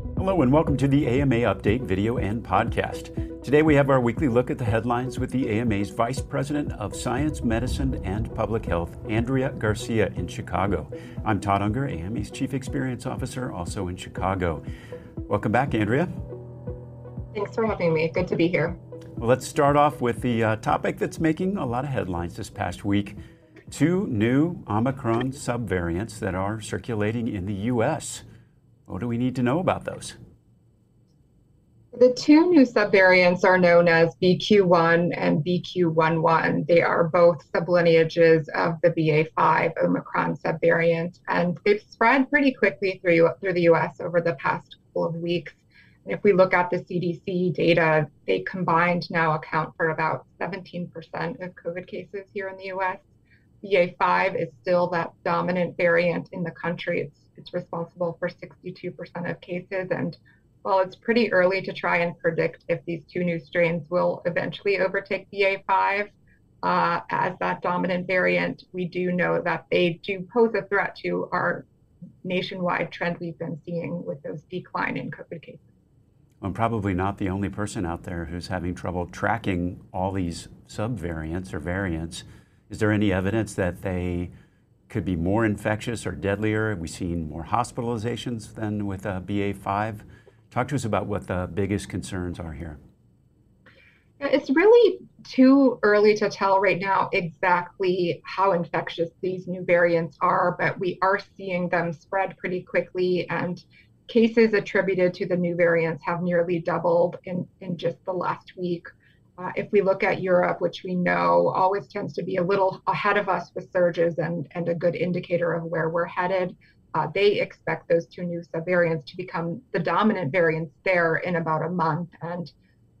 Hello, and welcome to the AMA Update video and podcast. Today we have our weekly look at the headlines with the AMA's Vice President of Science, Medicine, and Public Health, Andrea Garcia, in Chicago. I'm Todd Unger, AMA's Chief Experience Officer, also in Chicago. Welcome back, Andrea. Thanks for having me. Good to be here. Well, let's start off with the uh, topic that's making a lot of headlines this past week two new Omicron subvariants that are circulating in the U.S. What do we need to know about those? The two new subvariants are known as BQ1 and BQ11. They are both sublineages of the BA5 Omicron subvariant, and they've spread pretty quickly through, through the US over the past couple of weeks. And if we look at the CDC data, they combined now account for about 17% of COVID cases here in the US. BA5 is still that dominant variant in the country. It's, it's responsible for 62% of cases. And while it's pretty early to try and predict if these two new strains will eventually overtake BA5 uh, as that dominant variant, we do know that they do pose a threat to our nationwide trend we've been seeing with those decline in COVID cases. I'm probably not the only person out there who's having trouble tracking all these subvariants or variants. Is there any evidence that they could be more infectious or deadlier? We've we seen more hospitalizations than with uh, BA5? Talk to us about what the biggest concerns are here. It's really too early to tell right now exactly how infectious these new variants are, but we are seeing them spread pretty quickly, and cases attributed to the new variants have nearly doubled in, in just the last week. Uh, if we look at Europe, which we know always tends to be a little ahead of us with surges and, and a good indicator of where we're headed, uh, they expect those two new subvariants to become the dominant variants there in about a month. And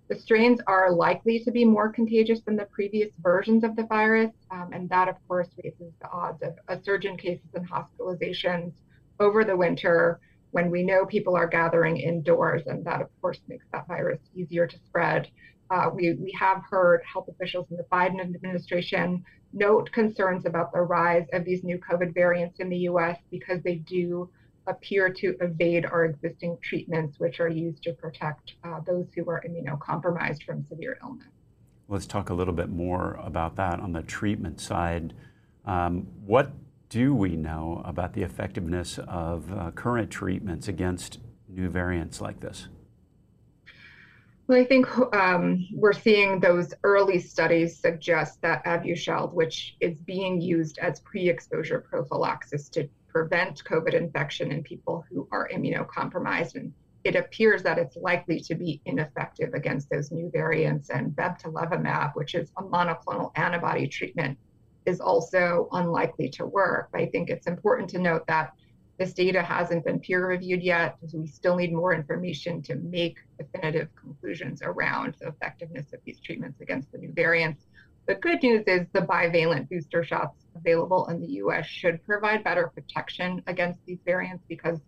the strains are likely to be more contagious than the previous versions of the virus. Um, and that, of course, raises the odds of a surge in cases and hospitalizations over the winter when we know people are gathering indoors. And that, of course, makes that virus easier to spread. Uh, we, we have heard health officials in the Biden administration note concerns about the rise of these new COVID variants in the US because they do appear to evade our existing treatments, which are used to protect uh, those who are immunocompromised from severe illness. Let's talk a little bit more about that on the treatment side. Um, what do we know about the effectiveness of uh, current treatments against new variants like this? Well, I think um, we're seeing those early studies suggest that Evusheld, which is being used as pre-exposure prophylaxis to prevent COVID infection in people who are immunocompromised, and it appears that it's likely to be ineffective against those new variants. And bebtelovimab, which is a monoclonal antibody treatment, is also unlikely to work. I think it's important to note that this data hasn't been peer reviewed yet, so we still need more information to make definitive conclusions around the effectiveness of these treatments against the new variants. The good news is the bivalent booster shots available in the US should provide better protection against these variants because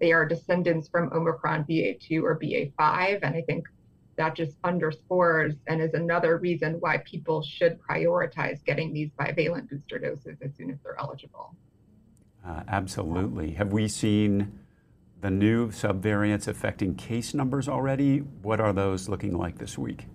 they are descendants from Omicron BA2 or BA5. And I think that just underscores and is another reason why people should prioritize getting these bivalent booster doses as soon as they're eligible. Uh, absolutely. Have we seen the new subvariants affecting case numbers already? What are those looking like this week?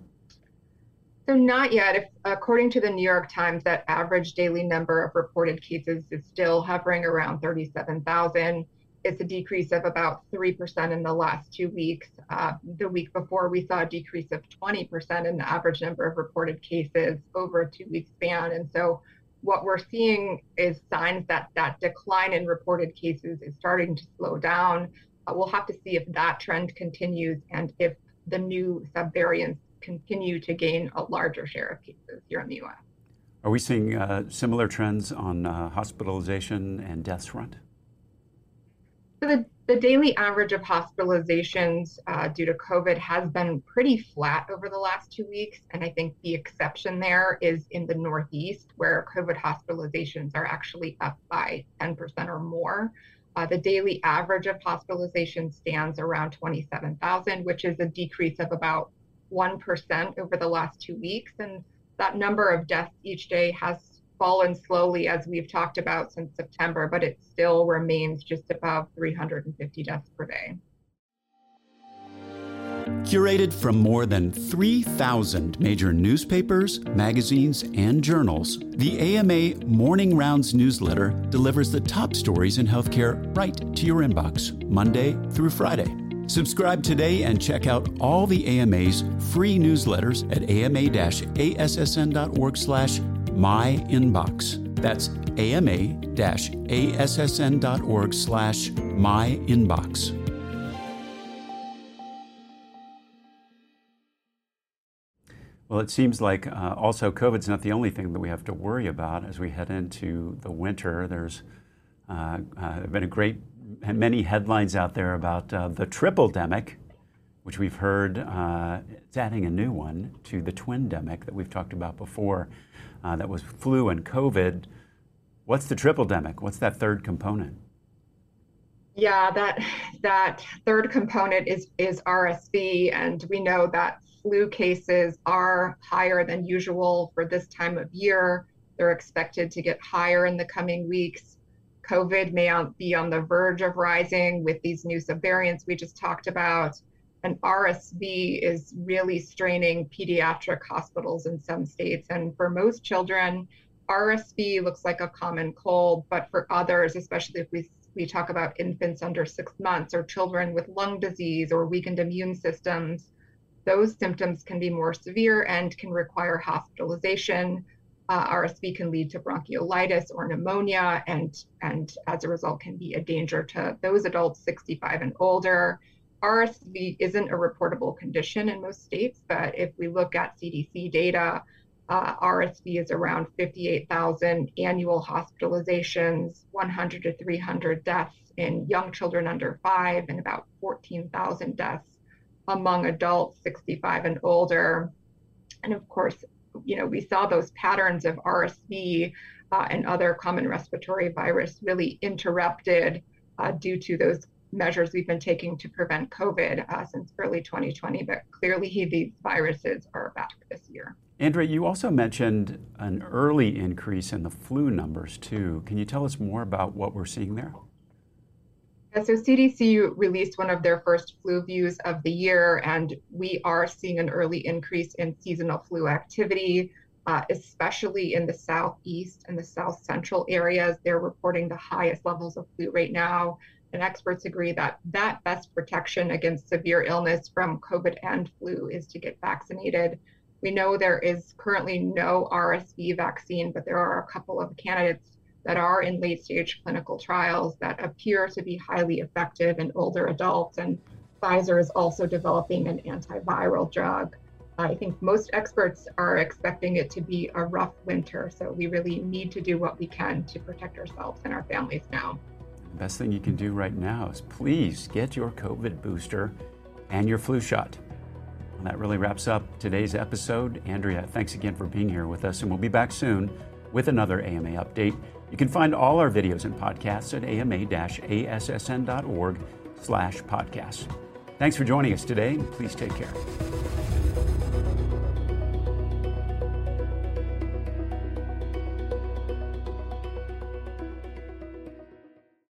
So not yet. If, according to the New York Times, that average daily number of reported cases is still hovering around 37,000. It's a decrease of about 3% in the last two weeks. Uh, the week before, we saw a decrease of 20% in the average number of reported cases over a two week span. And so what we're seeing is signs that that decline in reported cases is starting to slow down. Uh, we'll have to see if that trend continues and if the new subvariants continue to gain a larger share of cases here in the US. Are we seeing uh, similar trends on uh, hospitalization and deaths front? So the the daily average of hospitalizations uh, due to COVID has been pretty flat over the last two weeks. And I think the exception there is in the Northeast, where COVID hospitalizations are actually up by 10% or more. Uh, the daily average of hospitalizations stands around 27,000, which is a decrease of about 1% over the last two weeks. And that number of deaths each day has fallen slowly as we've talked about since September, but it still remains just above 350 deaths per day. Curated from more than 3,000 major newspapers, magazines, and journals, the AMA Morning Rounds newsletter delivers the top stories in healthcare right to your inbox, Monday through Friday. Subscribe today and check out all the AMA's free newsletters at ama-assn.org slash myinbox. That's ama-assn.org slash myinbox. Well, it seems like uh, also COVID's not the only thing that we have to worry about as we head into the winter. There's uh, uh, been a great many headlines out there about uh, the triple demic, which we've heard. Uh, it's adding a new one to the twin demic that we've talked about before. Uh, that was flu and COVID. What's the triple demic? What's that third component? Yeah, that that third component is is RSV, and we know that flu cases are higher than usual for this time of year. They're expected to get higher in the coming weeks. COVID may be on the verge of rising with these new subvariants we just talked about. And RSV is really straining pediatric hospitals in some states. And for most children, RSV looks like a common cold, but for others, especially if we, we talk about infants under six months or children with lung disease or weakened immune systems, those symptoms can be more severe and can require hospitalization. Uh, RSV can lead to bronchiolitis or pneumonia, and, and as a result, can be a danger to those adults 65 and older. RSV isn't a reportable condition in most states, but if we look at CDC data, uh, RSV is around 58,000 annual hospitalizations, 100 to 300 deaths in young children under five, and about 14,000 deaths among adults 65 and older. And of course, you know, we saw those patterns of RSV uh, and other common respiratory virus really interrupted uh, due to those measures we've been taking to prevent COVID uh, since early 2020. But clearly, these viruses are back this year. Andrea, you also mentioned an early increase in the flu numbers too. Can you tell us more about what we're seeing there? Yeah, so CDC released one of their first FluViews of the year, and we are seeing an early increase in seasonal flu activity, uh, especially in the southeast and the south central areas. They're reporting the highest levels of flu right now. And experts agree that that best protection against severe illness from COVID and flu is to get vaccinated. We know there is currently no RSV vaccine, but there are a couple of candidates that are in late stage clinical trials that appear to be highly effective in older adults. And Pfizer is also developing an antiviral drug. I think most experts are expecting it to be a rough winter. So we really need to do what we can to protect ourselves and our families now. Best thing you can do right now is please get your COVID booster and your flu shot. And that really wraps up today's episode. Andrea, thanks again for being here with us, and we'll be back soon with another AMA update. You can find all our videos and podcasts at ama-assn.org slash podcasts. Thanks for joining us today, please take care.